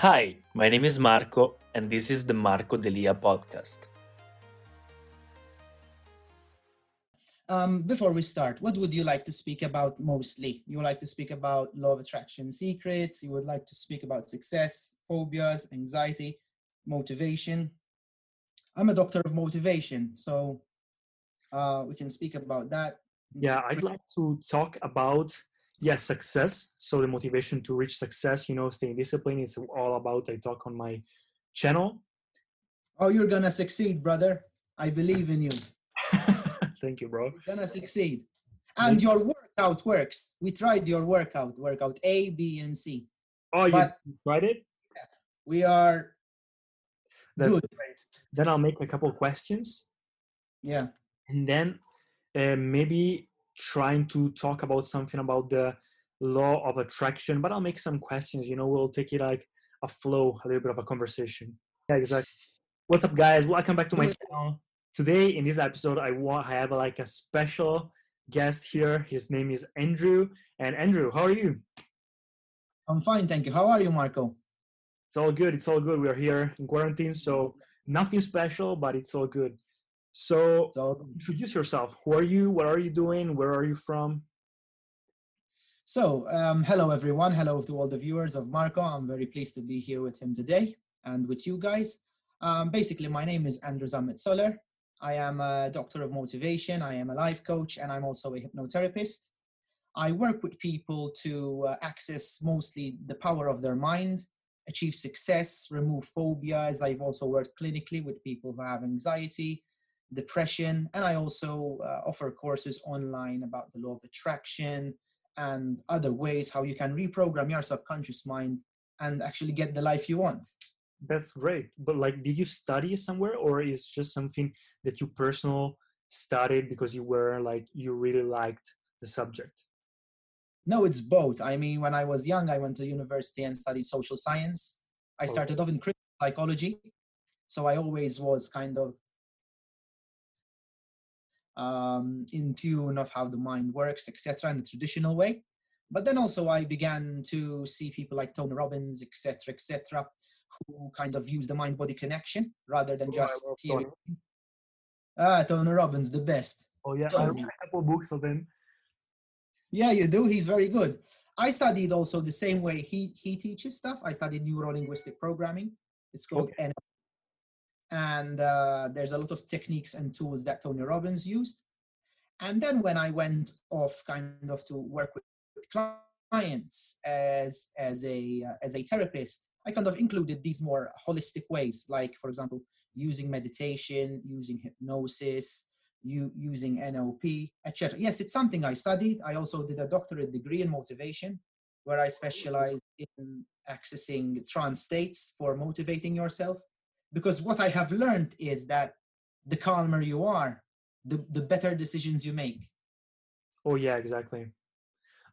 Hi, my name is Marco, and this is the Marco Delia podcast. Um, before we start, what would you like to speak about mostly? You would like to speak about law of attraction secrets, you would like to speak about success, phobias, anxiety, motivation. I'm a doctor of motivation, so uh, we can speak about that. Yeah, I'd like to talk about yes success. So the motivation to reach success you know staying disciplined is all about i talk on my channel. Oh you're gonna succeed brother. I believe in you. Thank you bro. You're gonna succeed. And your workout works. We tried your workout workout a b and c. Oh you tried it? We are that's good. great. Then i'll make a couple questions. Yeah. And then uh, maybe trying to talk about something about the law of attraction, but I'll make some questions. You know, we'll take it like a flow, a little bit of a conversation. Yeah, exactly. What's up, guys? Welcome back to my channel. Today, in this episode, I want I have like a special guest here. His name is Andrew. And Andrew, how are you? I'm fine, thank you. How are you, Marco? It's all good. It's all good. We're here in quarantine, so nothing special, but it's all good. So, so introduce yourself. Who are you? What are you doing? Where are you from? So, um, hello everyone. Hello to all the viewers of Marco. I'm very pleased to be here with him today and with you guys. Um, basically, my name is Andrew Zamit Soler. I am a doctor of motivation. I am a life coach, and I'm also a hypnotherapist. I work with people to uh, access mostly the power of their mind, achieve success, remove phobias. I've also worked clinically with people who have anxiety, depression. And I also uh, offer courses online about the law of attraction and other ways how you can reprogram your subconscious mind and actually get the life you want. That's great. But like, did you study somewhere or is just something that you personal studied because you were like, you really liked the subject? No, it's both. I mean, when I was young, I went to university and studied social science. I oh. started off in critical psychology. So I always was kind of um, in tune of how the mind works, etc., in a traditional way. But then also I began to see people like Tony Robbins, etc., etc., who kind of use the mind-body connection rather than oh, just theory. Ah, Tony Robbins, the best. Oh yeah, Tony. I read a couple books of him. Yeah, you do. He's very good. I studied also the same way he he teaches stuff. I studied neuro linguistic programming. It's called okay and uh, there's a lot of techniques and tools that Tony Robbins used. And then when I went off kind of to work with clients as as a uh, as a therapist, I kind of included these more holistic ways, like for example, using meditation, using hypnosis, you using NLP, etc. Yes, it's something I studied. I also did a doctorate degree in motivation, where I specialize in accessing trance states for motivating yourself because what i have learned is that the calmer you are the, the better decisions you make. Oh yeah exactly.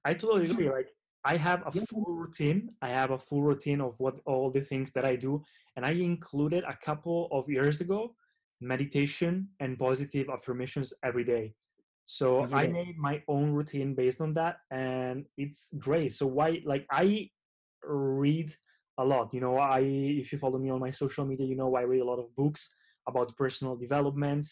I totally agree like i have a full routine. I have a full routine of what all the things that i do and i included a couple of years ago meditation and positive affirmations every day. So every day. i made my own routine based on that and it's great. So why like i read a lot. You know, I if you follow me on my social media, you know I read a lot of books about personal development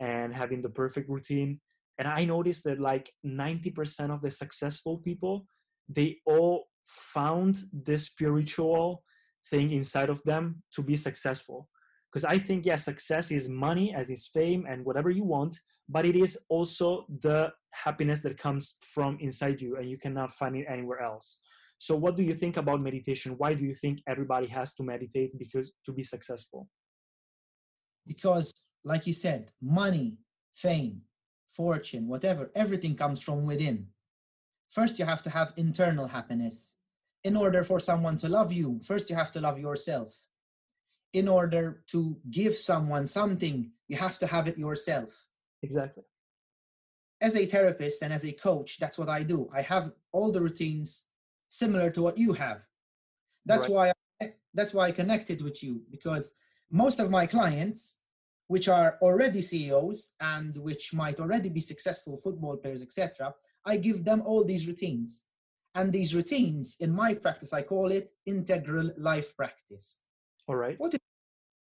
and having the perfect routine. And I noticed that like 90% of the successful people, they all found this spiritual thing inside of them to be successful. Because I think, yeah, success is money, as is fame and whatever you want, but it is also the happiness that comes from inside you and you cannot find it anywhere else. So what do you think about meditation? Why do you think everybody has to meditate because to be successful? Because like you said, money, fame, fortune, whatever, everything comes from within. First you have to have internal happiness. in order for someone to love you, first you have to love yourself. In order to give someone something, you have to have it yourself. Exactly. As a therapist and as a coach, that's what I do. I have all the routines similar to what you have. That's right. why I, that's why I connected with you because most of my clients which are already CEOs and which might already be successful football players, etc., I give them all these routines. And these routines, in my practice, I call it integral life practice. All right. What is,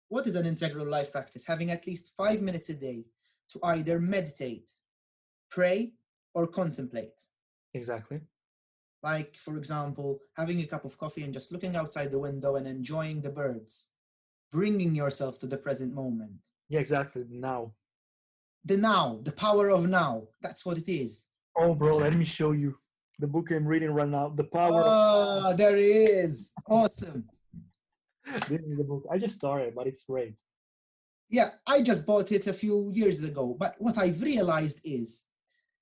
what is an integral life practice? Having at least five minutes a day to either meditate, pray, or contemplate. Exactly. Like, for example, having a cup of coffee and just looking outside the window and enjoying the birds, bringing yourself to the present moment yeah, exactly. Now. The now, the power of now. That's what it is. Oh, bro, let me show you the book I'm reading right now. The power. Oh, of- ah, there it is. Awesome. this is the book. I just started, but it's great. Yeah, I just bought it a few years ago. But what I've realized is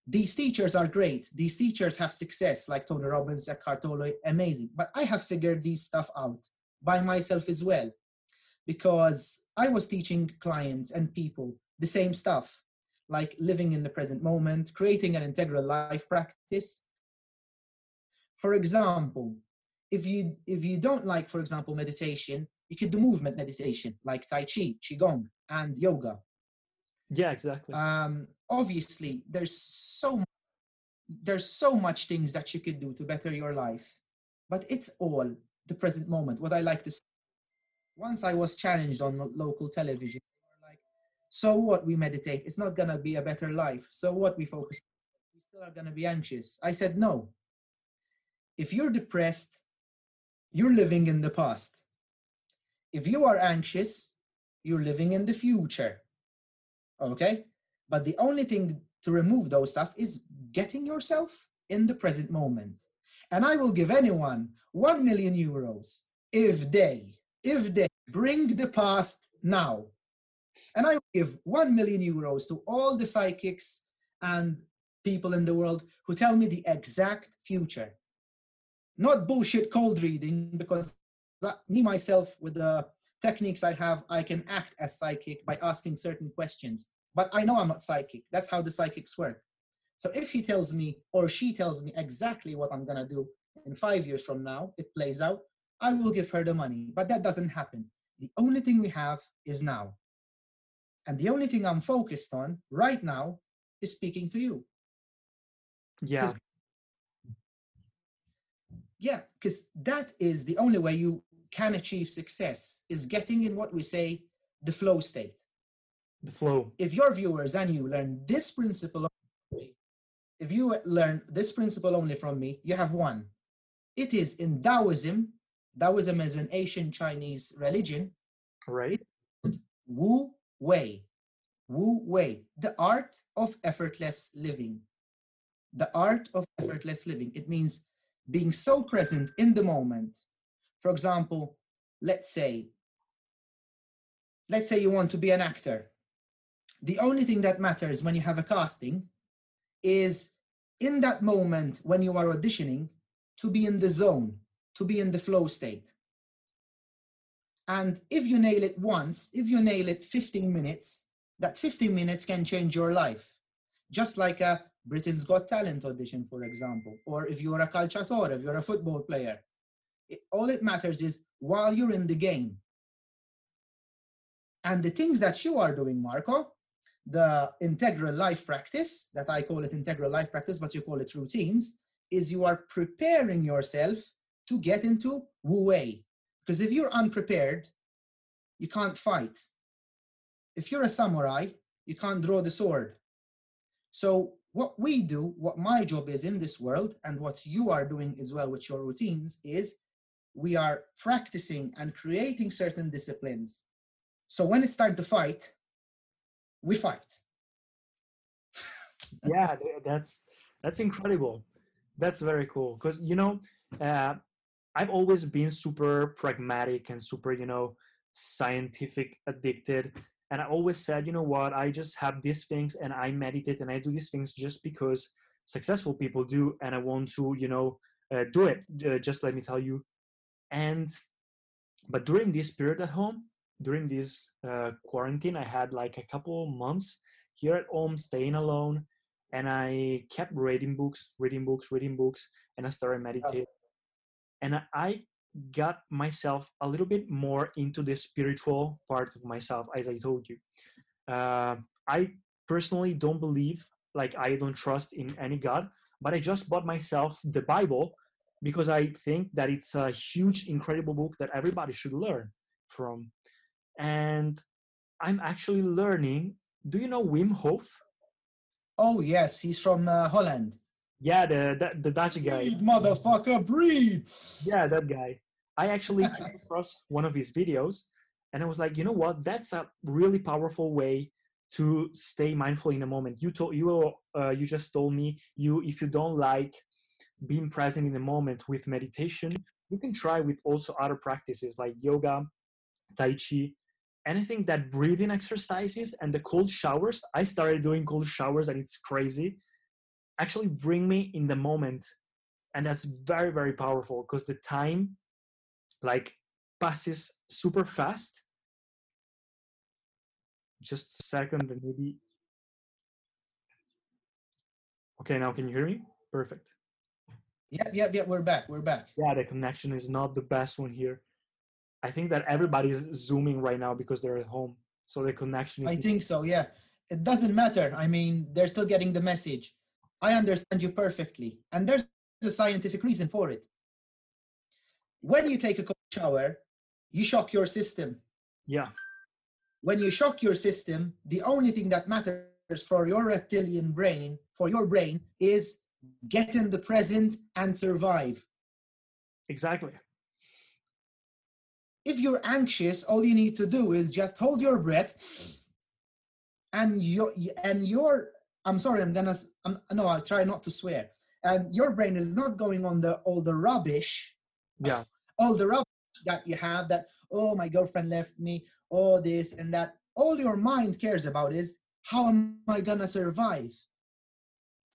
these teachers are great. These teachers have success, like Tony Robbins, Eckhart Tolle, amazing. But I have figured these stuff out by myself as well because I was teaching clients and people the same stuff, like living in the present moment, creating an integral life practice. For example, if you if you don't like, for example, meditation, you could do movement meditation like Tai Chi, Qigong, and yoga. Yeah, exactly. Um, obviously, there's so there's so much things that you could do to better your life, but it's all the present moment. What I like to say. once I was challenged on local television, like, so what we meditate, it's not gonna be a better life. So what we focus, we still are gonna be anxious. I said, no. If you're depressed, you're living in the past. If you are anxious, you're living in the future. Okay? But the only thing to remove those stuff is getting yourself in the present moment. And I will give anyone 1 million euros if they if they bring the past now. And I will give 1 million euros to all the psychics and people in the world who tell me the exact future. Not bullshit cold reading, because that, me myself, with the techniques I have, I can act as psychic by asking certain questions. But I know I'm not psychic. That's how the psychics work. So if he tells me or she tells me exactly what I'm going to do in five years from now, it plays out, I will give her the money. But that doesn't happen. The only thing we have is now. And the only thing I'm focused on right now is speaking to you. Yeah. Yeah, because that is the only way you can achieve success is getting in what we say the flow state. The flow. If your viewers and you learn this principle, if you learn this principle only from me, you have won. It is in Taoism Taoism is an ancient Chinese religion. Right. Wu Wei. Wu Wei. The art of effortless living. The art of effortless living. It means being so present in the moment. For example, let's say, let's say you want to be an actor. The only thing that matters when you have a casting is in that moment when you are auditioning to be in the zone to be in the flow state. And if you nail it once, if you nail it 15 minutes, that 15 minutes can change your life. Just like a Britain's Got Talent audition, for example, or if you're a calciatore, if you're a football player. It, all it matters is while you're in the game. And the things that you are doing, Marco, the integral life practice, that I call it integral life practice, but you call it routines, is you are preparing yourself to get into Wu Wei. Because if you're unprepared, you can't fight. If you're a samurai, you can't draw the sword. So, what we do, what my job is in this world, and what you are doing as well with your routines, is we are practicing and creating certain disciplines. So, when it's time to fight, we fight. yeah, that's that's incredible. That's very cool because you know uh, I've always been super pragmatic and super, you know, scientific addicted. And I always said, you know what, I just have these things and I meditate and I do these things just because successful people do. And I want to, you know, uh, do it. Uh, just let me tell you. And but during this period at home, during this uh, quarantine, I had like a couple months here at home, staying alone, and I kept reading books, reading books, reading books, and I started meditating. And I got myself a little bit more into the spiritual part of myself, as I told you. Uh, I personally don't believe, like, I don't trust in any God, but I just bought myself the Bible because I think that it's a huge, incredible book that everybody should learn from. And I'm actually learning. Do you know Wim Hof? Oh yes, he's from uh, Holland. Yeah, the, the the Dutch guy. Breathe, motherfucker, breathe. Yeah, that guy. I actually came across one of his videos, and I was like, you know what? That's a really powerful way to stay mindful in a moment. You told you uh, you just told me you if you don't like being present in the moment with meditation, you can try with also other practices like yoga, tai chi, anything that breathing exercises and the cold showers. I started doing cold showers and it's crazy. Actually bring me in the moment. And that's very, very powerful because the time like passes super fast. Just a second and maybe Okay, now can you hear me? Perfect. Yep, yep, yep. We're back. We're back. Yeah, the connection is not the best one here. I think that everybody's zooming right now because they're at home. So the connection is. I think so. Yeah, it doesn't matter. I mean, they're still getting the message. I understand you perfectly, and there's a scientific reason for it. When you take a cold shower, you shock your system. Yeah. When you shock your system, the only thing that matters for your reptilian brain, for your brain, is get in the present and survive. Exactly. If you're anxious, all you need to do is just hold your breath and your and your I'm sorry, I'm gonna I'm, no, I'll try not to swear. And your brain is not going on the all the rubbish. Yeah. All the rubbish that you have that oh my girlfriend left me, all this and that. All your mind cares about is how am I gonna survive?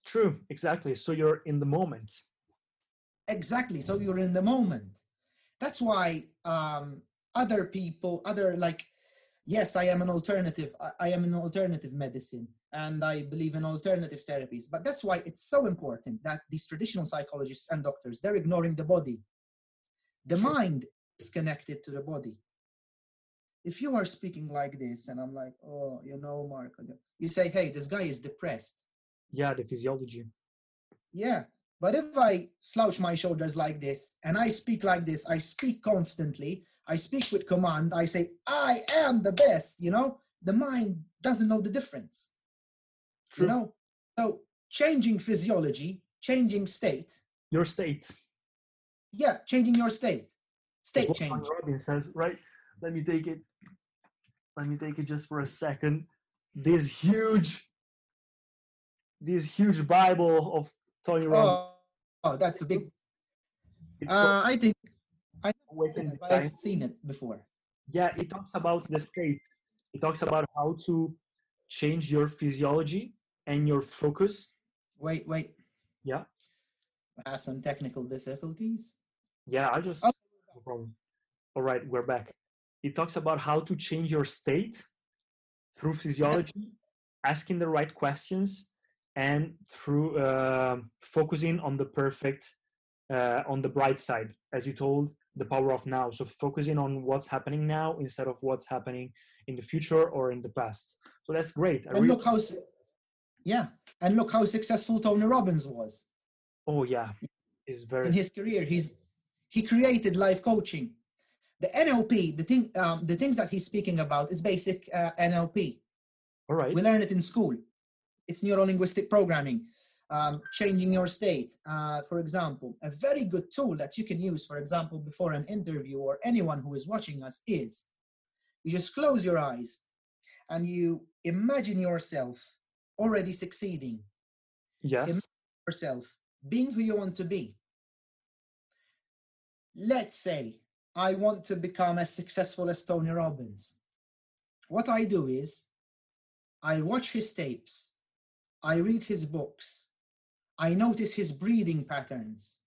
True, exactly. So you're in the moment. Exactly. So you're in the moment. That's why um, other people, other like, yes, I am an alternative. I, I am an alternative medicine, and I believe in alternative therapies. But that's why it's so important that these traditional psychologists and doctors they're ignoring the body. The True. mind is connected to the body. If you are speaking like this, and I'm like, oh, you know, Mark, you say, hey, this guy is depressed. Yeah, the physiology. Yeah. But if I slouch my shoulders like this and I speak like this, I speak confidently, I speak with command, I say, I am the best, you know, the mind doesn't know the difference. True. You know? So changing physiology, changing state, Your state. yeah, changing your state, state change. Robbins says, right? Let me take it. Let me take it just for a second. This huge, this huge Bible of Oh, oh, that's a big, uh, I think the but I've seen it before. yeah it talks about the state. It talks about how to change your physiology and your focus. Wait, wait, yeah. I have some technical difficulties. yeah i just Oh. no problem. All right we're back. It talks about how to change your state through physiology asking the right questions and through uh, focusing on the perfect uh, on the bright side as you told the power of now. So focusing on what's happening now instead of what's happening in the future or in the past. So that's great. I And really- look how, yeah, and look how successful Tony Robbins was. Oh yeah, is very in his career he's he created life coaching. The nlp the thing um, the things that he's speaking about is basic uh, nlp all right. we learn it in school it's neuro-linguistic programming um, changing your state uh, for example a very good tool that you can use for example before an interview or anyone who is watching us is you just close your eyes and you imagine yourself already succeeding Yes. yourself, being who you want to be. Let's say I want to become as successful as Tony Robbins. What I do is I watch his tapes, I read his books, I notice his breathing patterns,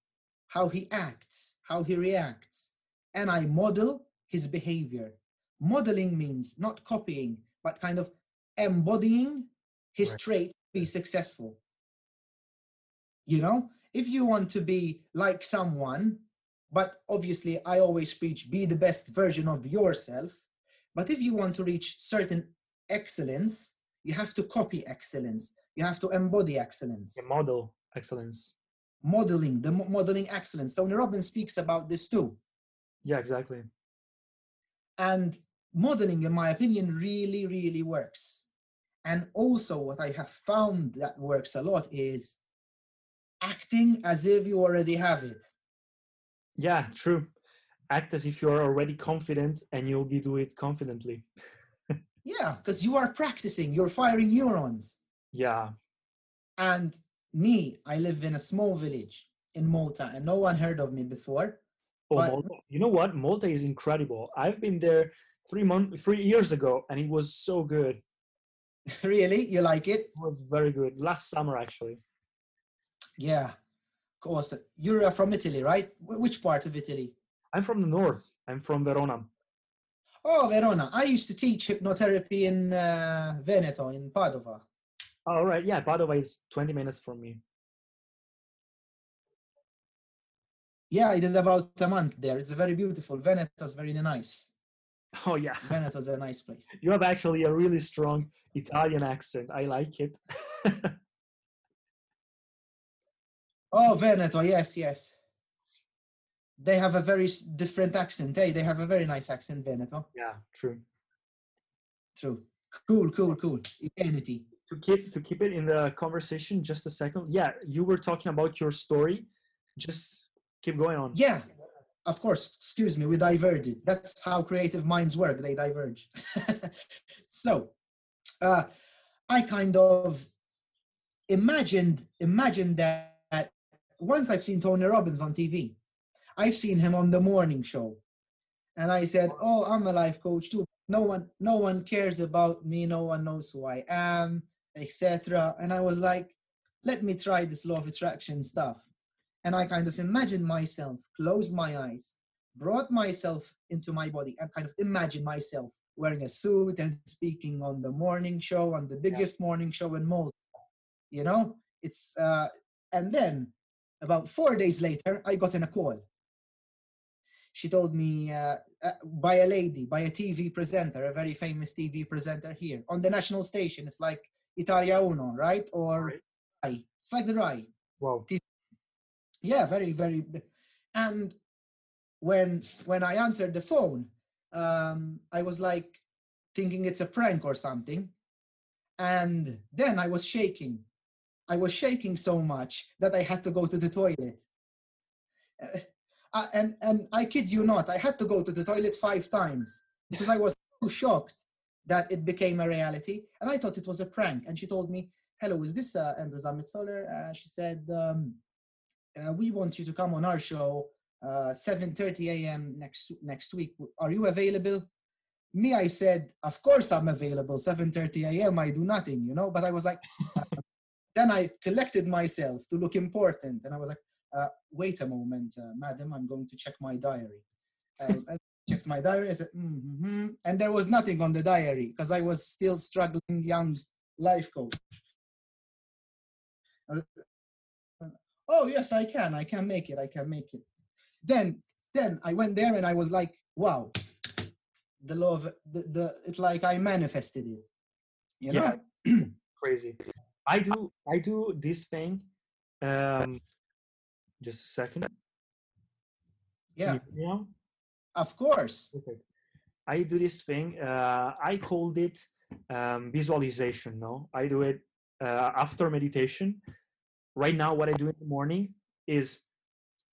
how he acts, how he reacts, and I model his behavior. Modeling means not copying, but kind of embodying his Right. traits to be successful. You know, if you want to be like someone, but obviously I always preach be the best version of yourself. But if you want to reach certain excellence, you have to copy excellence. You have to embody excellence The model excellence. modeling the modeling excellence tony robbins speaks about this too Yeah, exactly. and modeling in my opinion really really works and also what i have found that works a lot is acting as if you already have it Yeah, true. Act as if you're already confident and you'll be do it confidently. yeah because you are practicing you're firing neurons Yeah. and me i live in a small village in malta and no one heard of me before Oh, But- Malta. You know what? Malta is incredible. I've been there three months, three years ago, and it was so good. really you like it It was very good. Last summer, actually. yeah of course you're uh, from italy right which part of italy I'm from the north. I'm from Verona. Oh, Verona. I used to teach hypnotherapy in uh, Veneto, in Padova. All right. Yeah, Padova is 20 minutes from me. Yeah, I did about a month there. It's very beautiful. Veneto's very nice. Oh yeah. Veneto's a nice place. You have actually a really strong Italian accent. I like it. Oh, Veneto. Yes, yes. They have a very different accent. Hey, they have a very nice accent, Veneto. yeah, true. True. Cool, cool, cool. Identity. To keep to keep it in the conversation, just a second. Yeah, you were talking about your story. Just keep going on. Yeah, of course. Excuse me, we diverged. That's how creative minds work. They diverge. so, uh, I kind of imagined imagined that once I've seen Tony Robbins on TV, I've seen him on the morning show, and I said, "Oh, I'm a life coach too. No one, no one cares about me. No one knows who I am, etc." And I was like, "Let me try this law of attraction stuff." And I kind of imagined myself, closed my eyes, brought myself into my body, and kind of imagined myself wearing a suit and speaking on the morning show, on the biggest morning show in Malta. You know, it's uh, and then about four days later, I got in a call. She told me uh, uh, by a lady, by a TV presenter, a very famous TV presenter here on the national station. It's like Italia Uno, right? Or Right. Rai. It's like the Rai. Wow. Yeah, very, very. And when when I answered the phone, um, I was like thinking it's a prank or something, and then I was shaking. I was shaking so much that I had to go to the toilet. Uh, uh, and and I kid you not, I had to go to the toilet five times because I was so shocked that it became a reality, and I thought it was a prank. And she told me, "Hello, is this uh, Andrew Zamit Soler?" Uh, she said, um, uh, "We want you to come on our show, uh, 7:30 a.m. next next week. Are you available?" Me, I said, "Of course I'm available. 7:30 a.m. I do nothing, you know." But I was like, uh, then I collected myself to look important, and I was like, uh, "Wait a moment, uh, madam. I'm going to check my diary." Uh, I checked my diary. I said, mm-hmm. and there was nothing on the diary because I was still struggling young life coach. Uh, oh yes, I can. I can make it. I can make it. Then, then I went there and I was like, wow, the law of the, the it's like I manifested it. You know? Yeah. Crazy. I do I do this thing. Um just a second. Yeah. now? Of course. Perfect. I do this thing. Uh, I called it um, visualization. No, I do it uh, after meditation. Right now, what I do in the morning is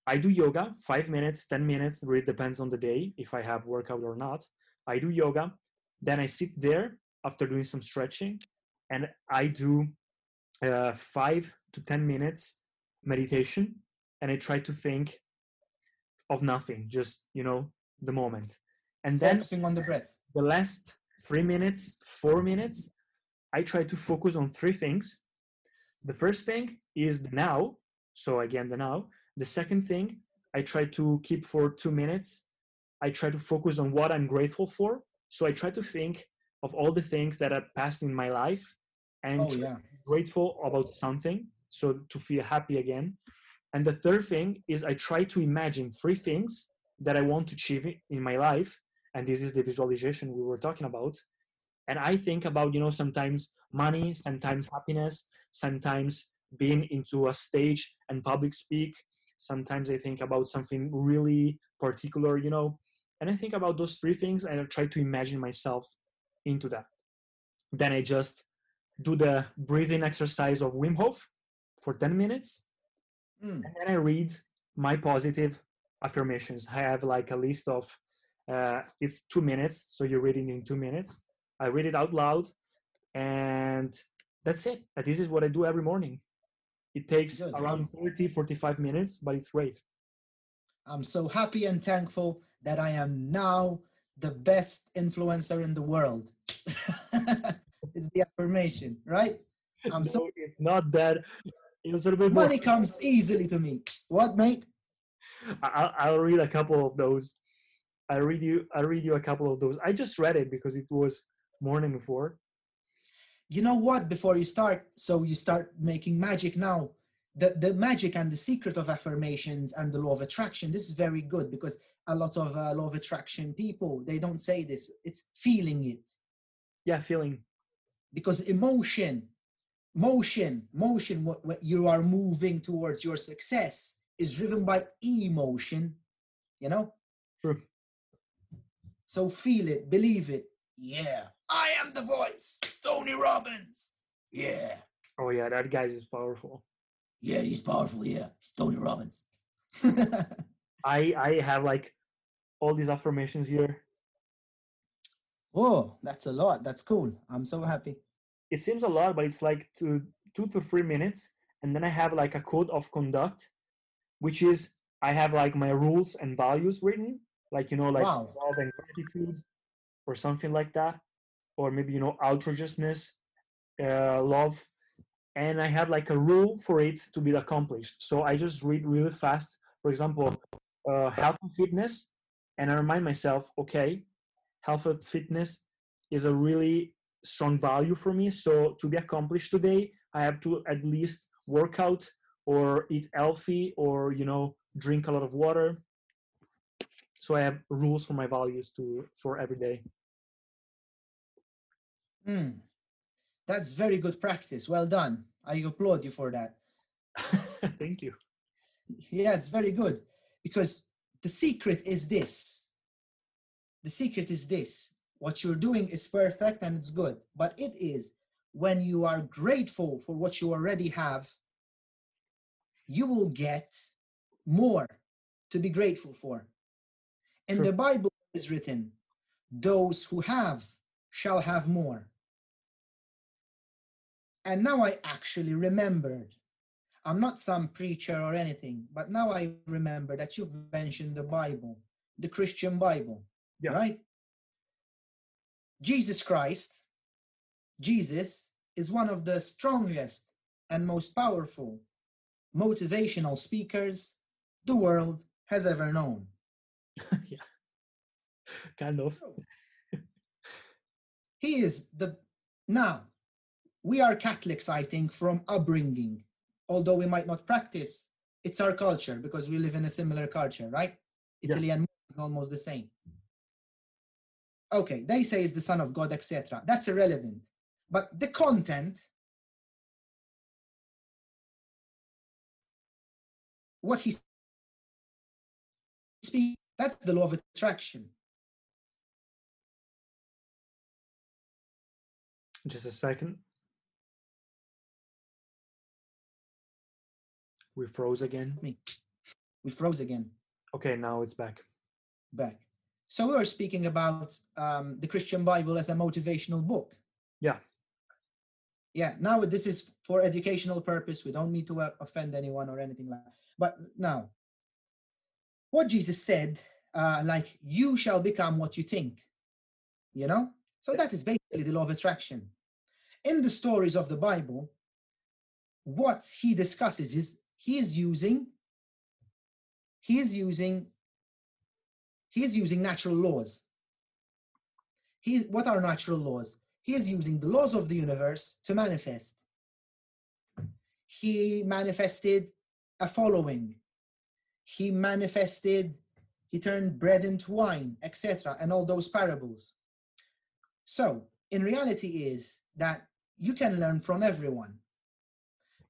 I do yoga, five minutes, ten minutes. Really depends on the day if I have workout or not. I do yoga, then I sit there after doing some stretching, and I do uh, five to ten minutes meditation, and I try to think of nothing, just you know the moment. And then Focusing on the breath. the last three minutes, four minutes, I try to focus on three things. The first thing is the now. So again, the now. The second thing I try to keep for two minutes. I try to focus on what I'm grateful for. So I try to think of all the things that have passed in my life and Oh yeah. grateful about something. So to feel happy again. And the third thing is I try to imagine three things that I want to achieve in my life. And this is the visualization we were talking about. And I think about, you know, sometimes money, sometimes happiness, sometimes being into a stage and public speak. Sometimes I think about something really particular, you know. And I think about those three things and I try to imagine myself into that. Then I just do the breathing exercise of Wim Hof for 10 minutes Mm. and then I read my positive affirmations. I have like a list of, uh, it's two minutes, so you're reading in two minutes. I read it out loud, and that's it. This is what I do every morning. It takes Good. around 30, 45 minutes, but it's great. I'm so happy and thankful that I am now the best influencer in the world. it's the affirmation, right? I'm so it's not that. A little bit more. money comes easily to me. What, mate? I- I'll, I'll read a couple of those. I read you. I read you a couple of those. I just read it because it was morning before. You know what? Before you start, so you start making magic now. The, the magic and the secret of affirmations and the law of attraction this is very good because a lot of uh, law of attraction people they don't say this it's feeling it Yeah, feeling. because emotion motion motion what, what you are moving towards your success is driven by emotion you know? True. so feel it believe it. Yeah. I am the voice tony robbins. Yeah. Oh yeah, that guy is powerful. yeah he's powerful yeah. Tony robbins. I I have like all these affirmations here. oh that's a lot. That's cool. I'm so happy It seems a lot, but it's like two two to three minutes, and then I have like a code of conduct, which is I have like my rules and values written, like you know, like Wow. love and gratitude, or something like that, or maybe you know, outrageousness, uh, love, and I have like a rule for it to be accomplished. So I just read really fast. For example, uh, health and fitness, and I remind myself, okay, health and fitness is a really strong value for me. So to be accomplished today, I have to at least work out or eat healthy or you know drink a lot of water. So I have rules for my values to for every day. Hmm. that's very good practice well done i applaud you for that Thank you. Yeah, it's very good because the secret is this. The secret is this. What you're doing is perfect and it's good, but it is when you are grateful for what you already have, you will get more to be grateful for. In True. the Bible it is written, those who have shall have more. And now I actually remembered I'm not some preacher or anything, but now I remember that you've mentioned the Bible, the Christian Bible, Yeah. right? Jesus Christ, Jesus is one of the strongest and most powerful motivational speakers the world has ever known. yeah. Kind of. Oh. He is the now we are Catholics, I think, from upbringing, although we might not practice, it's our culture because we live in a similar culture, right? Yeah. And is almost the same. Okay, they say is the son of God, etc. That's irrelevant. But the content, what he speaks, that's the law of attraction. Just a second. We froze again. Me. We froze again. Okay, now it's back. back. So we were speaking about um, the Christian Bible as a motivational book. Yeah. Yeah. Now this is for educational purpose. We don't need to uh, offend anyone or anything like that. But now, what Jesus said, uh, like you shall become what you think. You know. So that is basically the law of attraction. In the stories of the Bible, what he discusses is he is using he is using he is using natural laws. He, what are natural laws? He is using the laws of the universe to manifest. He manifested a following. He manifested, he turned bread into wine, etc., and all those parables. So, in reality, is that you can learn from everyone.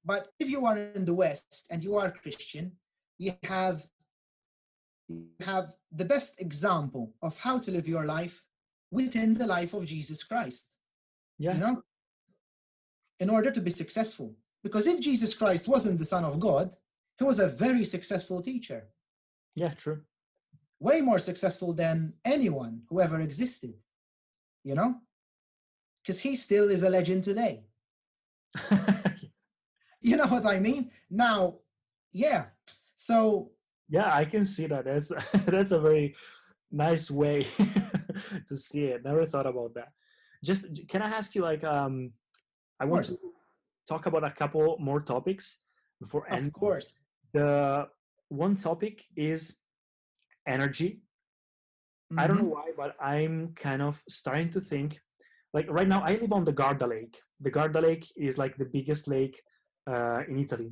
But if you are in the West and you are Christian, you have have the best example of how to live your life within the life of Jesus Christ. Yeah. You know? In order to be successful. Because if Jesus Christ wasn't the Son of God, he was a very successful teacher. Yeah, true. Way more successful than anyone who ever existed. You know? Because he still is a legend today. you know what I mean? Now, yeah. So yeah, I can see that. That's that's a very nice way to see it. Never thought about that. Just can I ask you like um I want to talk about a couple more topics before Of course. The one topic is energy. I don't know Mhm. why, but I'm kind of starting to think like right now I live on the Garda Lake. The Garda Lake is like the biggest lake uh, in Italy.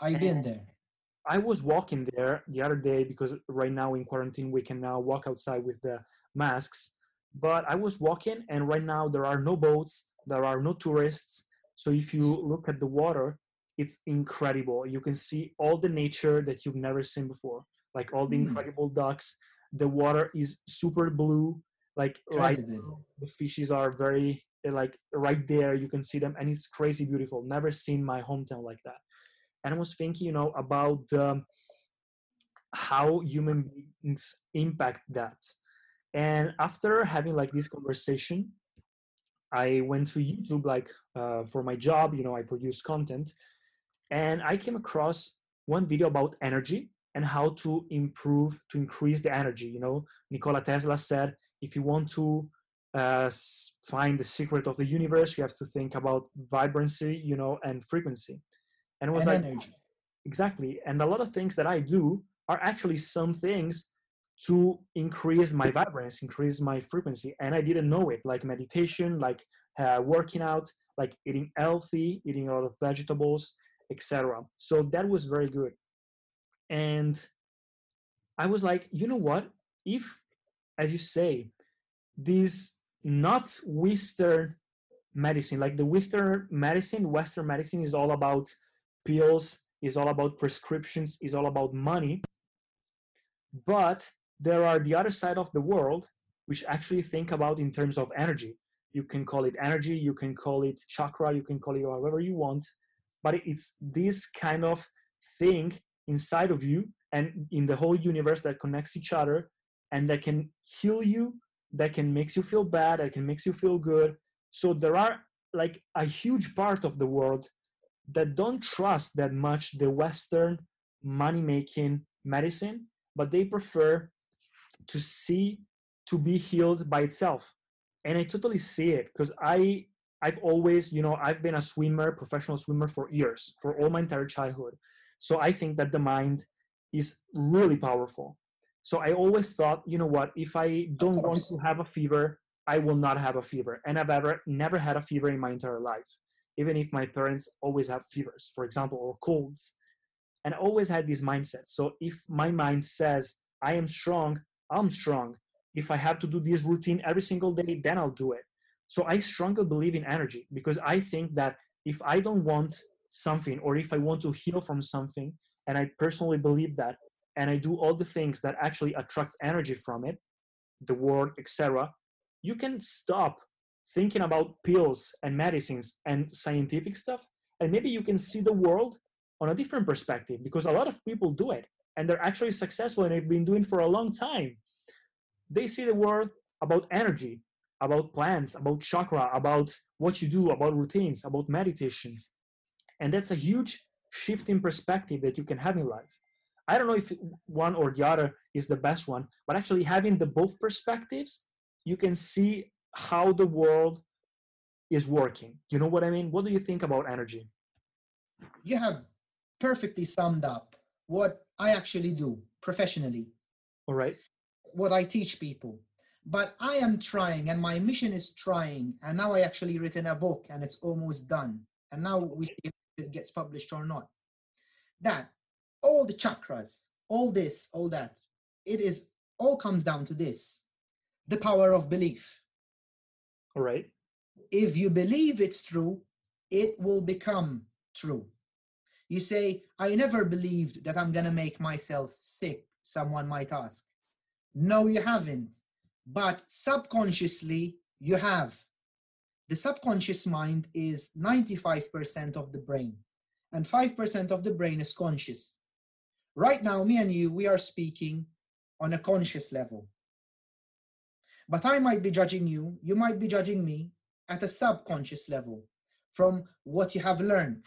I've been there. I was walking there the other day because right now in quarantine we can now walk outside with the masks. But I was walking and right now there are no boats, there are no tourists. So if you look at the water, it's incredible. You can see all the nature that you've never seen before, like all the Hmm. incredible ducks. The water is super blue, like right the fishes are very like right there. You can see them, and it's crazy beautiful. Never seen my hometown like that and I was thinking, you know, about um, how human beings impact that. And after having like this conversation, I went to YouTube like uh, for my job. You know, I produce content, and I came across one video about energy and how to improve to increase the energy. You know, Nikola Tesla said, if you want to uh, find the secret of the universe, you have to think about vibrancy, you know, and frequency. And it was And like, energy. exactly. And a lot of things that i do are actually some things to increase my vibrance increase my frequency. And i didn't know it like meditation like uh, working out like eating healthy eating a lot of vegetables etc so that was very good. And i was like you know what? If as you say this not western medicine like the western medicine western medicine is all about pills is all about prescriptions is all about money. But there are the other side of the world which actually think about in terms of energy. You can call it energy you can call it chakra you can call it however you want but it's this kind of thing inside of you and in the whole universe that connects each other and that can heal you that can makes you feel bad that can makes you feel good. So there are like a huge part of the world that don't trust that much the western money making medicine but they prefer to see to be healed by itself. And i totally see it because i i've always you know i've been a swimmer professional swimmer for years for all my entire childhood. So i think that the mind is really powerful. So i always thought you know what if i don't want to have a fever i will not have a fever. And i've ever never had a fever in my entire life even if my parents always have fevers for example or colds. And I always had this mindset. So if my mind says i am strong i'm strong. If i have to do this routine every single day then i'll do it. So i strongly believe in energy because i think that if i don't want something or if i want to heal from something and i personally believe that and i do all the things that actually attracts energy from it the word etc you can stop thinking about pills and medicines and scientific stuff and maybe you can see the world on a different perspective because a lot of people do it and they're actually successful and they've been doing for a long time. They see the world about energy about plants about chakra about what you do about routines about meditation. And that's a huge shift in perspective that you can have in life. I don't know if one or the other is the best one but actually having the both perspectives you can see how the world is working you know what i mean what do you think about energy You have perfectly summed up what I actually do professionally. All right. What I teach people. But I am trying, and my mission is trying. And now I actually written a book, and it's almost done. And now we see if it gets published or not. That all the chakras, all this, all that, it is all comes down to this the power of belief. Right. If you believe it's true, it will become true. You say, I never believed that I'm going to make myself sick, someone might ask. No, you haven't. But subconsciously, you have. The subconscious mind is 95% of the brain, and 5% of the brain is conscious. Right now, me and you, we are speaking on a conscious level. But I might be judging you, you might be judging me at a subconscious level from what you have learned.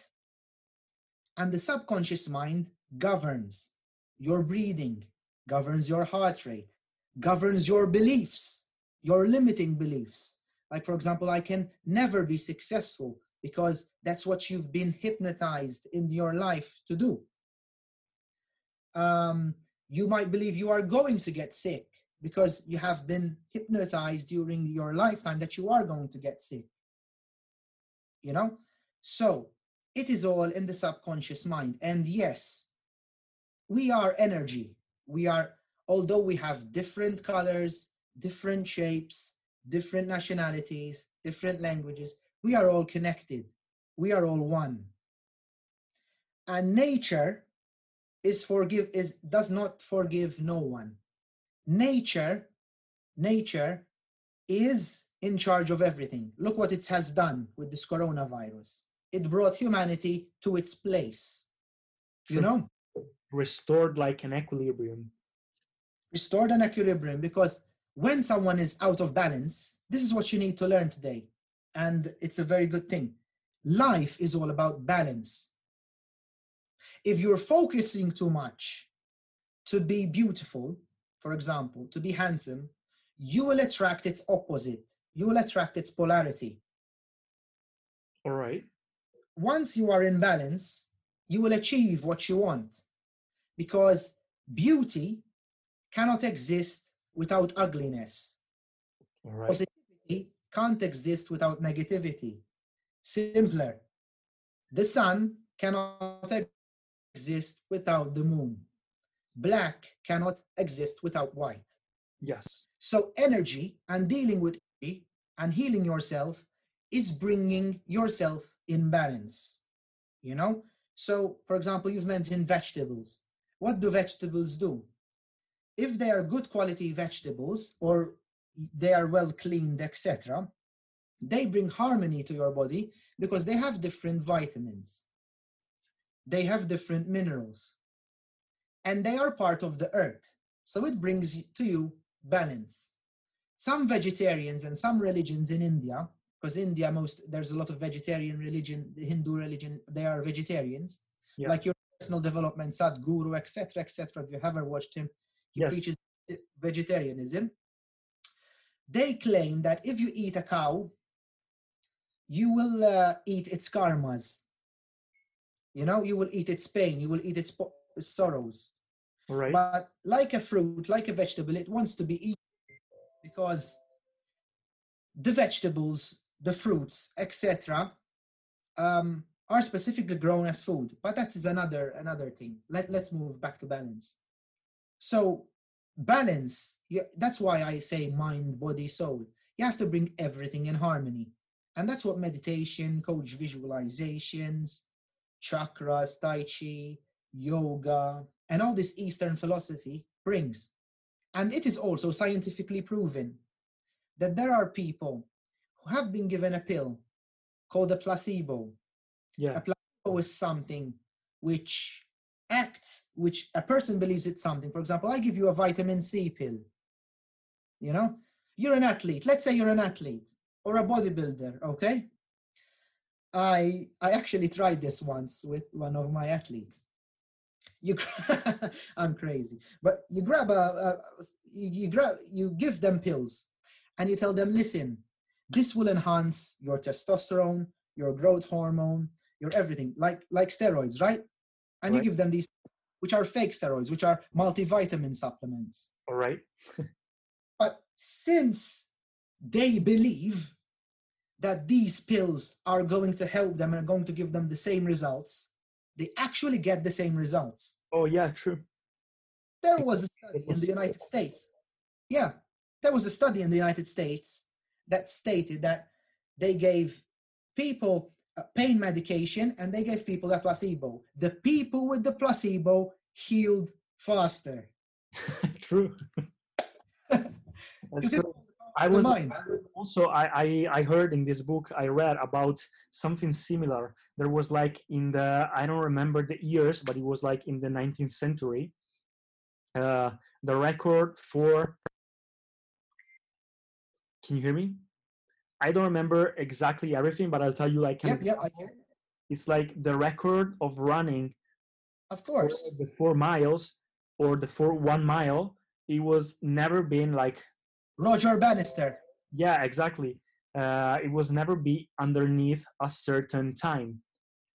And the subconscious mind governs your breathing, governs your heart rate, governs your beliefs, your limiting beliefs. Like, for example, I can never be successful because that's what you've been hypnotized in your life to do. Um, you might believe you are going to get sick because you have been hypnotized during your lifetime that you are going to get sick. You know? So it is all in the subconscious mind. And yes, we are energy. We are, although we have different colors, different shapes, different nationalities, different languages, we are all connected. We are all one. And nature is forgive is does not forgive no one nature nature is in charge of everything. Look what it has done with this coronavirus. It brought humanity to its place you know? Restored like an equilibrium. Restored an equilibrium because when someone is out of balance this is what you need to learn today and it's a very good thing. Life is all about balance. If you're focusing too much to be beautiful for example, to be handsome, you will attract its opposite. You will attract its polarity. All right. Once you are in balance, you will achieve what you want because beauty cannot exist without ugliness. All right. Positivity can't exist without negativity. Simpler. The sun cannot exist without the moon black cannot exist without white. Yes. So energy and dealing with it and healing yourself is bringing yourself in balance. You know? So, for example, you've mentioned vegetables. What do vegetables do? If they are good quality vegetables or they are well cleaned, etc., they bring harmony to your body because they have different vitamins. They have different minerals and they are part of the earth. So it brings to you balance. Some vegetarians and some religions in India, because India most there's a lot of vegetarian religion, the Hindu religion, they are vegetarians. Yeah. Like your personal development, Sadhguru, etc., etc. If you ever watched him, he yes. preaches vegetarianism. They claim that if you eat a cow, you will uh, eat its karmas. You know, you will eat its pain, you will eat its sorrows. Right. But like a fruit, like a vegetable, it wants to be eaten because the vegetables, the fruits, etc., um, are specifically grown as food. But that is another another thing. Let Let's move back to balance. So balance. Yeah, that's why I say mind, body, soul. You have to bring everything in harmony, and that's what meditation, coach visualizations, chakras, tai chi, yoga, and all this Eastern philosophy brings. And it is also scientifically proven that there are people who have been given a pill called a placebo. Yeah. A placebo is something which acts, which a person believes it's something. For example, I give you a vitamin C pill. You know, you're an athlete. Let's say you're an athlete or a bodybuilder, okay? I I actually tried this once with one of my athletes you i'm crazy but you grab a, a you, you grab you give them pills and you tell them listen this will enhance your testosterone your growth hormone your everything like like steroids right and right. you give them these which are fake steroids, which are multivitamin supplements. All right. But since they believe that these pills are going to help them and are going to give them the same results, they actually get the same results. Oh yeah, true. There was a study It in the United States. Yeah, there was a study in the United States that stated that they gave people uh, pain medication and they gave people a placebo. The people with the placebo healed faster. true. Because. I was mind. also I, I I heard in this book I read about something similar. There was like in the I don't remember the years, but it was like in the 19th century. Uh, the record for can you hear me? I don't remember exactly everything, but I'll tell you like Yep, yep, I can. it's like the record of running Of course. the four miles or the four one mile. It was never been like Roger Bannister. yeah exactly. Uh, it was never be underneath a certain time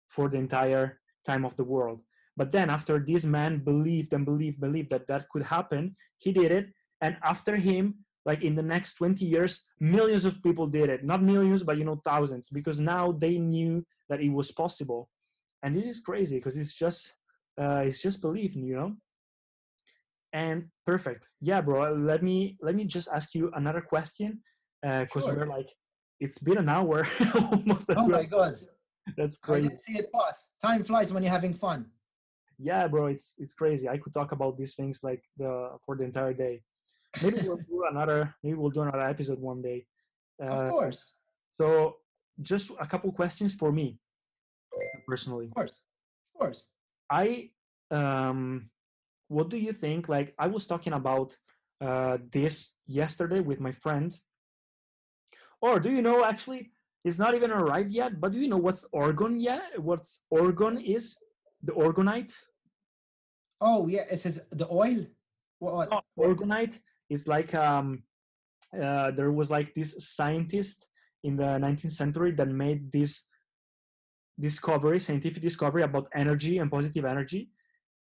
for the entire time of the world. But then after this man believed and believed believed that that could happen he did it. And after him like in the next 20 years millions of people did it. Not millions but you know thousands because now they knew that it was possible. And this is crazy because it's just uh, it's just belief you know and perfect yeah bro let me let me just ask you another question because Sure. we're like it's been an hour almost Oh my God. that's crazy I didn't see it pass. Time flies when you're having fun. yeah bro it's it's crazy i could talk about these things like the for the entire day maybe we'll do another maybe we'll do another episode one day Of uh, course. so just a couple questions for me personally Of course. Of course. I um what do you think like I was talking about uh this yesterday with my friend or do you know actually it's not even arrived yet but do you know what's orgone yet what's orgone is the orgonite Oh yeah, it says the oil. What? what? Oh, orgonite is like um uh there was like this scientist in the 19th century that made this discovery scientific discovery about energy and positive energy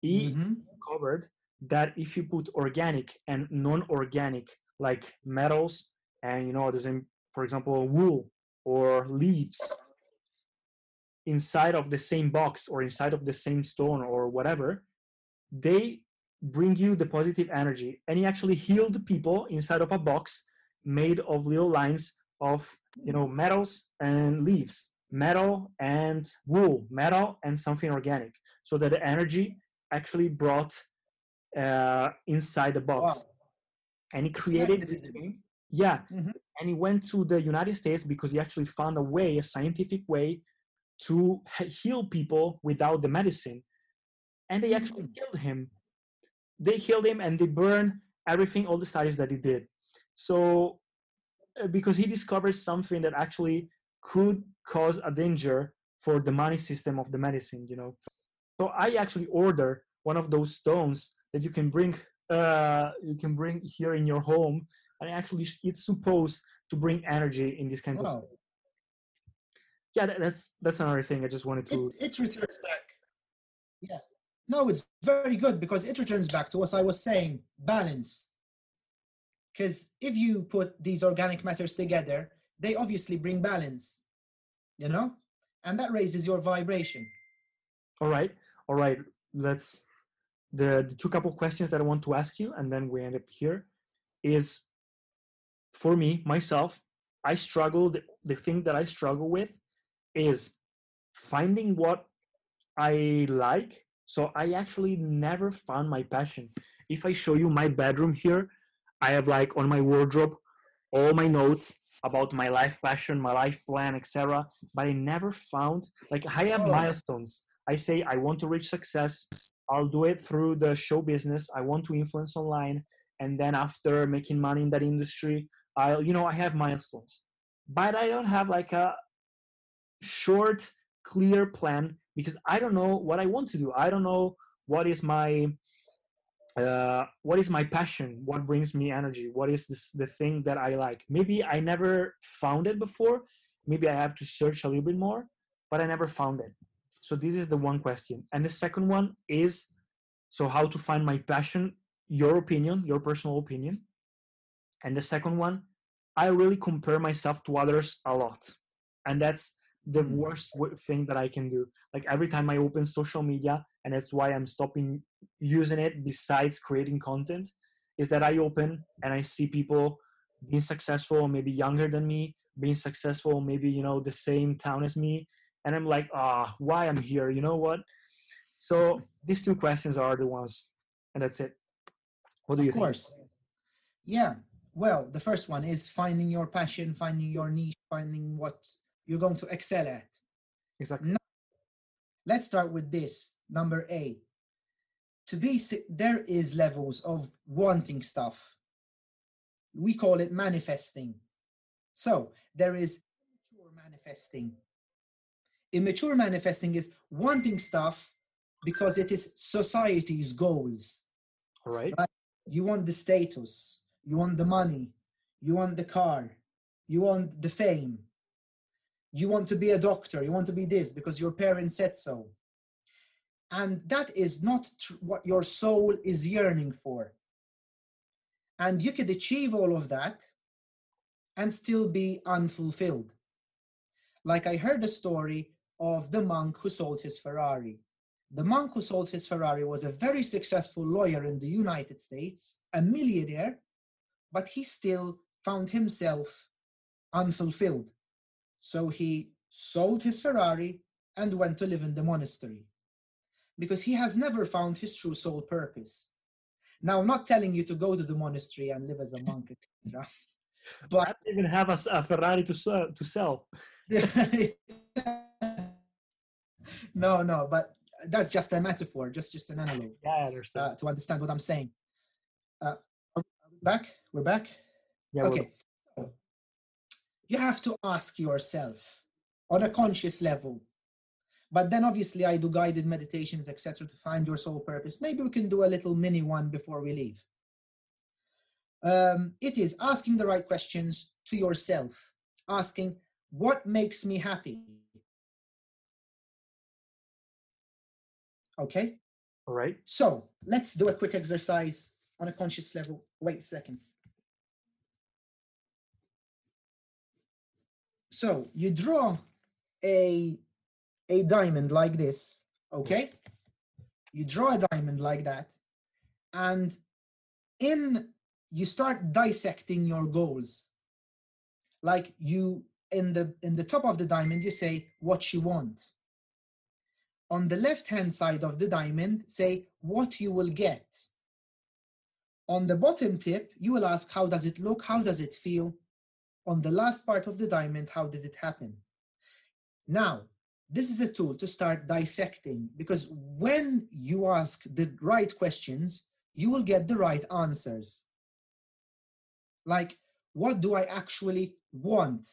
he Mhm. covered that if you put organic and non-organic like metals and you know the same for example wool or leaves inside of the same box or inside of the same stone or whatever they bring you the positive energy and he actually healed people inside of a box made of little lines of you know metals and leaves metal and wool metal and something organic so that the energy actually brought uh, inside the box. Wow. and he created this yeah. Mhm. and he went to the united states because he actually found a way a scientific way to heal people without the medicine. And they actually Mm. killed him. They killed him and they burned everything all the studies that he did. So uh, because he discovered something that actually could cause a danger for the money system of the medicine you know so i actually order one of those stones that you can bring uh, you can bring here in your home and actually it's supposed to bring energy in these kinds of Wow. yeah that, that's that's another thing i just wanted to It, it returns back. Yeah. No, it's very good because it returns back to what I was saying balance. Because if you put these organic matters together, they obviously bring balance, you know? And that raises your vibration. All right, all right. Let's the the two couple questions that I want to ask you, and then we end up here. Is for me myself, I struggle. The, the thing that I struggle with is finding what I like. So I actually never found my passion. If I show you my bedroom here, I have like on my wardrobe all my notes about my life passion, my life plan, etc. But I never found like I have Oh. milestones. I say I want to reach success. I'll do it through the show business. I want to influence online, and then after making money in that industry, I'll you know I have milestones, but I don't have like a short, clear plan because I don't know what I want to do. I don't know what is my uh, what is my passion what brings me energy what is this the thing that i like maybe i never found it before maybe i have to search a little bit more but i never found it so this is the one question. And the second one is so how to find my passion your opinion your personal opinion. And the second one i really compare myself to others a lot. And that's the Mm. worst thing that i can do. Like every time i open social media and that's why i'm stopping using it besides creating content is that i open and i see people being successful maybe younger than me being successful maybe you know the same town as me and i'm like ah why i'm here you know what so these two questions are the ones and that's it what do you of course. Yeah. Well, the first one is finding your passion, finding your niche, finding what you're going to excel at. think exactly Let's start with this. Number A. To be there is levels of wanting stuff. We call it manifesting. So there is manifesting. Immature manifesting is wanting stuff because it is society's goals. all right You want the status, you want the money, you want the car, you want the fame, you want to be a doctor, you want to be this because your parents said so. And that is not tr- what your soul is yearning for. And you could achieve all of that and still be unfulfilled. Like I heard a story of the monk who sold his Ferrari. The monk who sold his Ferrari was a very successful lawyer in the United States, a millionaire, but he still found himself unfulfilled. So he sold his Ferrari and went to live in the monastery because he has never found his true soul purpose. Now, I'm not telling you to go to the monastery and live as a monk, etc. But I don't even have a ferrari to, sell to sell no, no, but that's just a metaphor, just just an analog. yeah i understand uh, to understand what I'm saying. Uh, we back? We're back. yeah Okay. So you have to ask yourself on a conscious level. But then obviously I do guided meditations, etc., to find your soul purpose. Maybe we can do a little mini one before we leave. Um, it is asking the right questions to yourself, asking what makes me happy. Okay. all right So let's do a quick exercise on a conscious level. Wait a second. So you draw a, a diamond like this, okay? You draw a diamond like that, and in you start dissecting your goals. Like you in the in the top of the diamond, you say what you want on the left hand side of the diamond, say what you will get. On the bottom tip, you will ask how does it look, how does it feel. On the last part of the diamond, how did it happen? Now, this is a tool to start dissecting because when you ask the right questions, you will get the right answers. Like, what do I actually want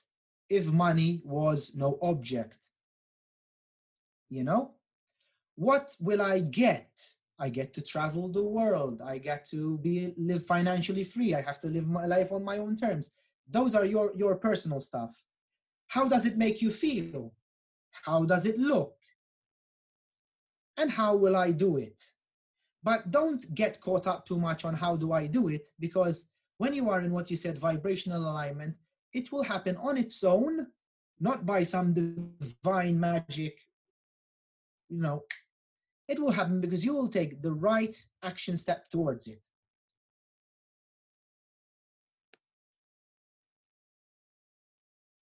if money was no object? You know? What will I get? I get to travel the world. I get to be live financially free. I have to live my life on my own terms. Those are your your personal stuff. How does it make you feel? How does it look? And how will I do it? But don't get caught up too much on how do I do it because when you are in what you said vibrational alignment, it will happen on its own, not by some divine magic you know it will happen because you will take the right action step towards it.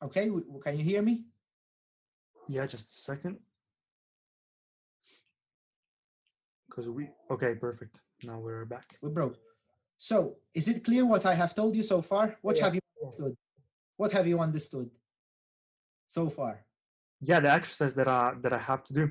Okay, can you hear me? yeah just a second because we okay perfect now we're back We broke. So, is it clear what I have told you so far? What Yeah. have you understood? What have you understood so far? yeah the exercise that i that i have to do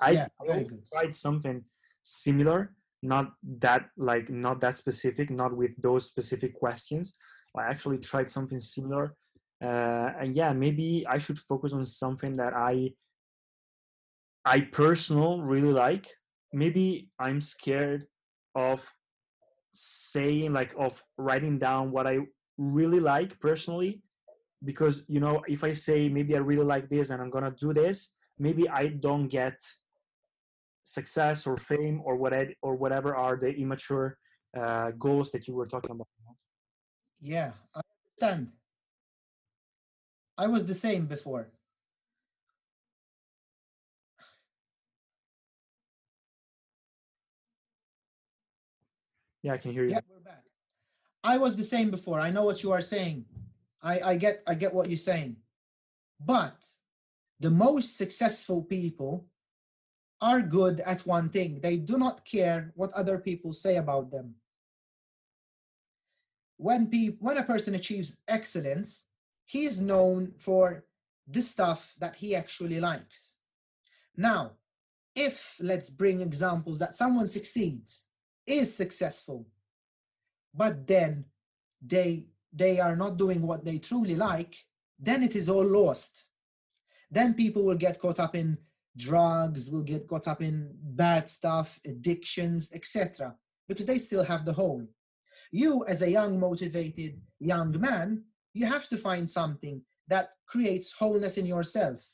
i, Yeah, I tried something similar not that like not that specific not with those specific questions. I actually tried something similar uh, and yeah maybe i should focus on something that i i personal really like. Maybe i'm scared of saying like of writing down what i really like personally because you know if i say maybe i really like this and i'm gonna do this maybe i don't get success or fame or whatever or whatever are the immature uh, goals that you were talking about. Yeah, I understand. I was the same before. Yeah, I can hear you. Yeah, we're back. I was the same before. I know what you are saying. I, I get I get what you're saying. But the most successful people are good at one thing. They do not care what other people say about them. When people when a person achieves excellence, he is known for the stuff that he actually likes. Now, if let's bring examples that someone succeeds, is successful, but then they they are not doing what they truly like, then it is all lost. Then people will get caught up in drugs, will get caught up in bad stuff, addictions, etc. Because they still have the hole. You, as a young, motivated young man, you have to find something that creates wholeness in yourself.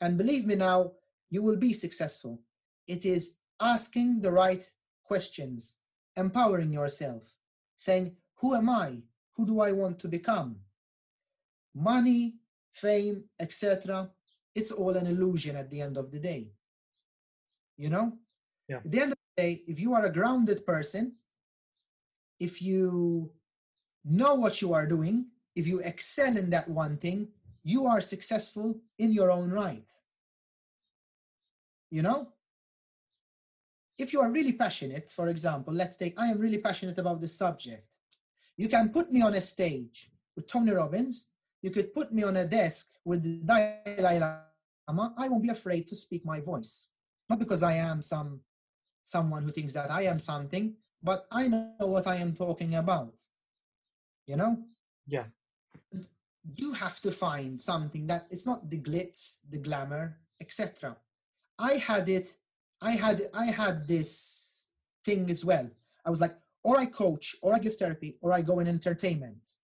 And believe me now, you will be successful. It is asking the right questions, empowering yourself, saying, Who am I? Who do I want to become? Money, fame, etc. It's all an illusion at the end of the day. You know? Yeah. At the end of the day, if you are a grounded person, if you know what you are doing, if you excel in that one thing, you are successful in your own right. You know? If you are really passionate, for example, let's take, I am really passionate about this subject. You can put me on a stage with Tony Robbins. You could put me on a desk with the Dalai Lama. I won't be afraid to speak my voice. Not because I am some someone who thinks that I am something, but I know what I am talking about. You know? Yeah. You have to find something that it's not the glitz, the glamour, etc. I had it, I had I had this thing as well. I was like, or I coach, or I give therapy, or I go in entertainment.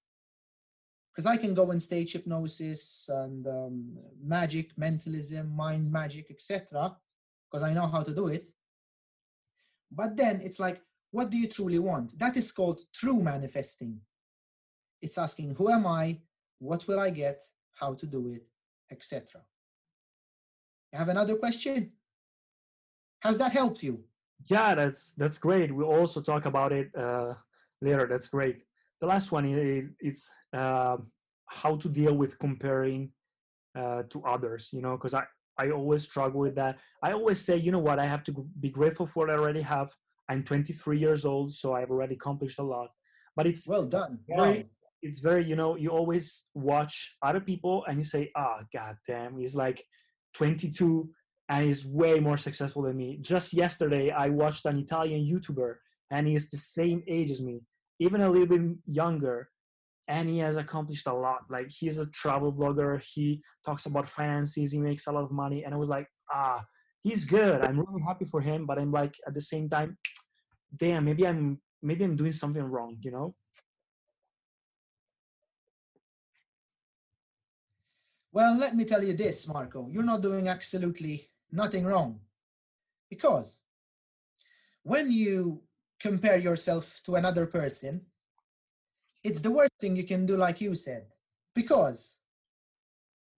Because I can go in stage hypnosis and um, magic, mentalism, mind magic, etc. Because I know how to do it. But then it's like, what do you truly want? That is called true manifesting. It's asking, who am I? What will I get? How to do it, etc. You have another question? Has that helped you? Yeah, that's that's great. We'll also talk about it uh, later. That's great. The last one is it's uh, how to deal with comparing uh, to others. You know, because I I always struggle with that. I always say, you know what, I have to be grateful for what I already have. I'm 23 years old, so I've already accomplished a lot. But it's well done. Very, wow. It's very, you know, you always watch other people and you say, ah, oh, god damn, he's like 22 and he's way more successful than me. Just yesterday, I watched an Italian YouTuber and he's the same age as me, even a little bit younger. And he has accomplished a lot. Like he's a travel blogger. He talks about finances. He makes a lot of money. And I was like, ah, he's good. I'm really happy for him. But I'm like, at the same time, damn, maybe I'm maybe I'm doing something wrong. You know? Well, let me tell you this, Marco. You're not doing absolutely nothing wrong. Because when you compare yourself to another person, it's the worst thing you can do, like you said, because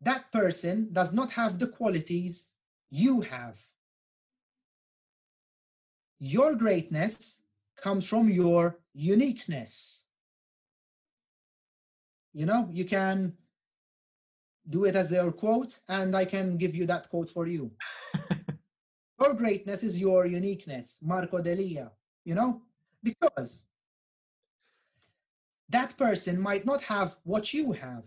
that person does not have the qualities you have. Your greatness comes from your uniqueness. You know, you can do it as their quote, and I can give you that quote for you. your greatness is your uniqueness, Marco Delia, you know, because that person might not have what you have.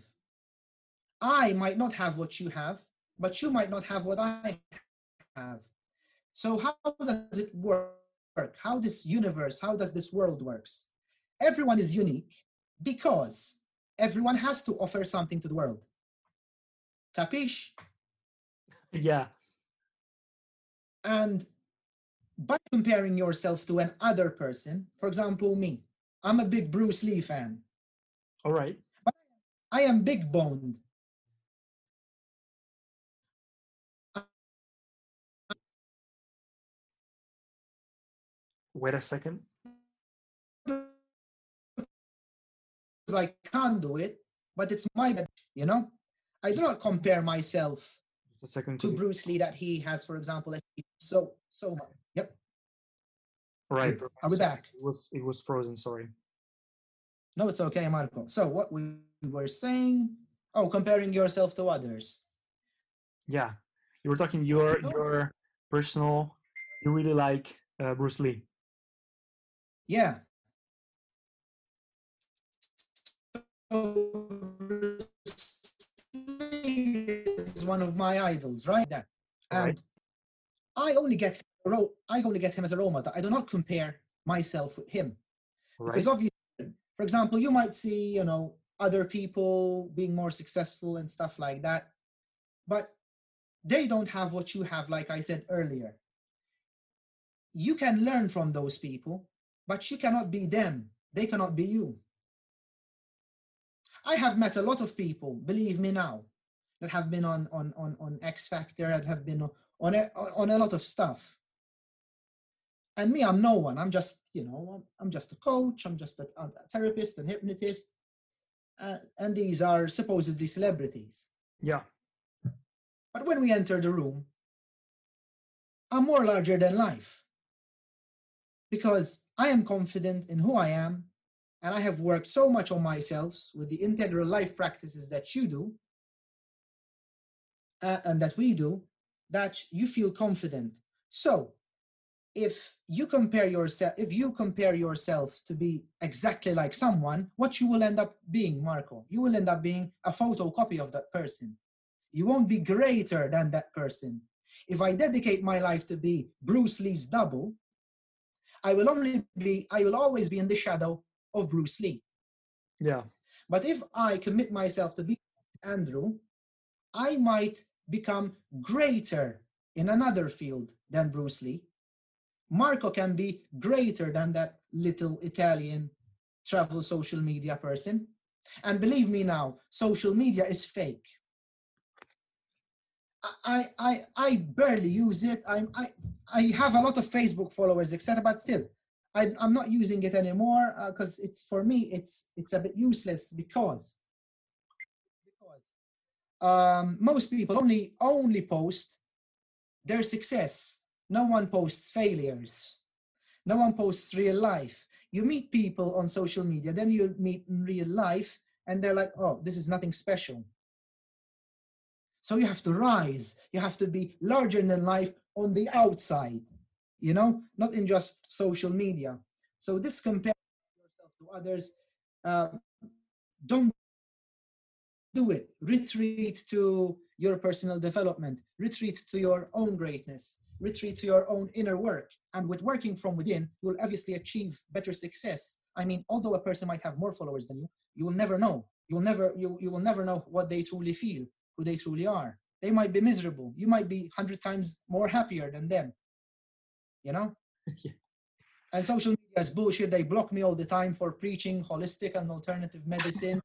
I might not have what you have, but you might not have what I have. So how does it work? How this universe, how does this world works? Everyone is unique because everyone has to offer something to the world. Capiche? Yeah. And comparing yourself to another person, for example, me, I'm a big Bruce Lee fan. All right. But I am big boned. Wait a second. I can't do it, but it's my bad, you know. I do not compare myself second. to Bruce Lee that he has, for example, so so much. Right. We sorry, back? It was it was frozen. Sorry. No, it's okay, Marco. So what we were saying, oh, comparing yourself to others. Yeah, you were talking your No. your personal. You really like uh, Bruce Lee. Yeah. So, Bruce Lee is one of my idols, right? That. Right. And I only get a role, I only get him as a role model. I do not compare myself with him. Right. Because obviously, for example, you might see, you know, other people being more successful and stuff like that, but they don't have what you have, like I said earlier. You can learn from those people, but you cannot be them. They cannot be you. I have met a lot of people, believe me now, that have been on on on, on X Factor, that have been on a, on a lot of stuff. And me i'm no one. I'm just you know i'm, just a coach. I'm just a, a therapist and hypnotist. Uh, and these are supposedly celebrities. Yeah. but when we enter the room i'm more larger than life. Because i am confident in who i am and i have worked so much on myself with the integral life practices that you do uh, and that we do that you feel confident. So if you compare yourself if you compare yourself to be exactly like someone what you will end up being marco? You will end up being a photocopy of that person. You won't be greater than that person. If i dedicate my life to be bruce lee's double i will only be i will always be in the shadow of bruce lee. Yeah. but if I commit myself to be Andrew, I might become greater in another field than Bruce Lee. Marco can be greater than that little Italian travel social media person. And believe me now, social media is fake. I, I, I barely use it. I'm, I, I have a lot of Facebook followers, etc. But still, I, I'm not using it anymore uh, because it's for me it's it's a bit useless because um, most people only only post their success. No one posts failures. No one posts real life. You meet people on social media, then you meet in real life, and they're like, "Oh, this is nothing special." So you have to rise. You have to be larger than life on the outside you know, not in just social media. So this comparing yourself to others, um, don't do it. Retreat to your personal development. Retreat to your own greatness. Retreat to your own inner work. And with working from within, you will obviously achieve better success. I mean, although a person might have more followers than you, you will never know. You will never, you, you will never know what they truly feel, who they truly are. They might be miserable. You might be hundred times more happier than them you know Yeah. and social media is bullshit they block me all the time for preaching holistic and alternative medicine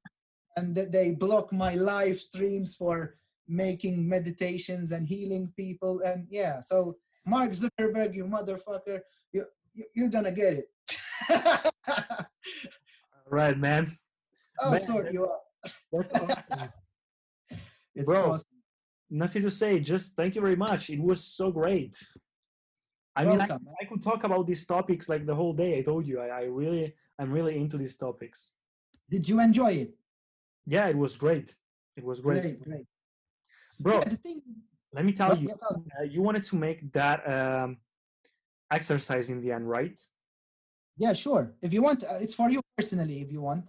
and that they block my live streams for making meditations and healing people and yeah so mark zuckerberg you motherfucker you, you you're gonna get it All right, man. i'll Man, sort you out That's awesome. it's Bro, awesome Nothing to say. Just thank you very much. It was so great. I mean, I, I could talk about these topics like the whole day. I told you, I, I really, I'm really into these topics. did you enjoy it Yeah, it was great. It was great, great great bro. Yeah, the thing Let me tell you, uh, you wanted to make that um, exercise in the end, right? yeah sure if you want uh, it's for you personally if you want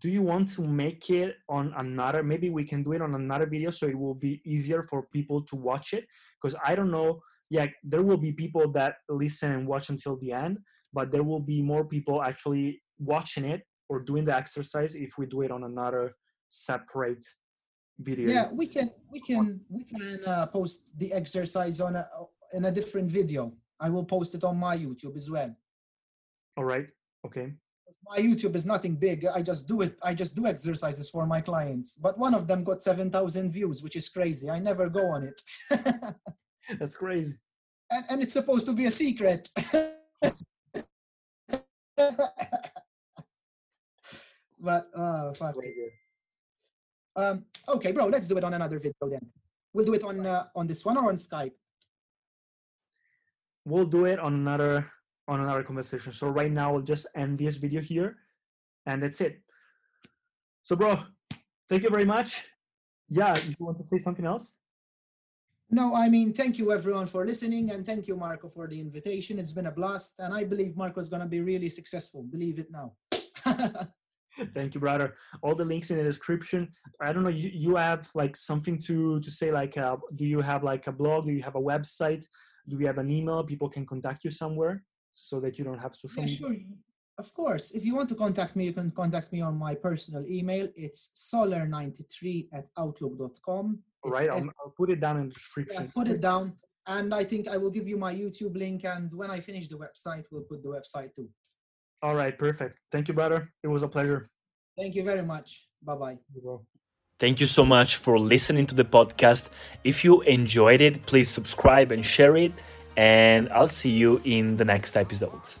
Do you want to make it on another? Maybe we can do it on another video so it will be easier for people to watch it. Because I don't know, yeah, there will be people that listen and watch until the end, but there will be more people actually watching it or doing the exercise if we do it on another separate video. yeah we can we can we can uh, post the exercise on a in a different video i will post it on my youtube as well All right. Okay. my youtube is nothing big i just do it i just do exercises for my clients but one of them got 7000 views which is crazy i never go on it That's crazy. and, and it's supposed to be a secret but uh, fuck. Um, okay, bro. Let's do it on another video then. We'll do it on uh, on this one or on Skype. We'll do it on another on another conversation. So right now we'll just end this video here, and that's it. So, bro, thank you very much. Yeah, you want to say something else? No, I mean, thank you everyone for listening, and thank you, Marco, for the invitation. It's been a blast, and I believe Marco's gonna be really successful. Believe it now. thank you, brother. All the links in the description. I don't know. You, you have like something to to say? Like, uh, do you have like a blog? Do you have a website? Do you have an email? People can contact you somewhere so that you don't have social yeah, media. Sure. Of course. If you want to contact me, you can contact me on my personal email. It's soler93 at outlook.com. All right, I'll, I'll, put it down in the description. Yeah, put it down. And I think I will give you my YouTube link. And when I finish the website, we'll put the website too. All right, perfect. Thank you, brother. It was a pleasure. Thank you very much. Bye bye. Thank you so much for listening to the podcast. If you enjoyed it, please subscribe and share it. And I'll see you in the next episodes.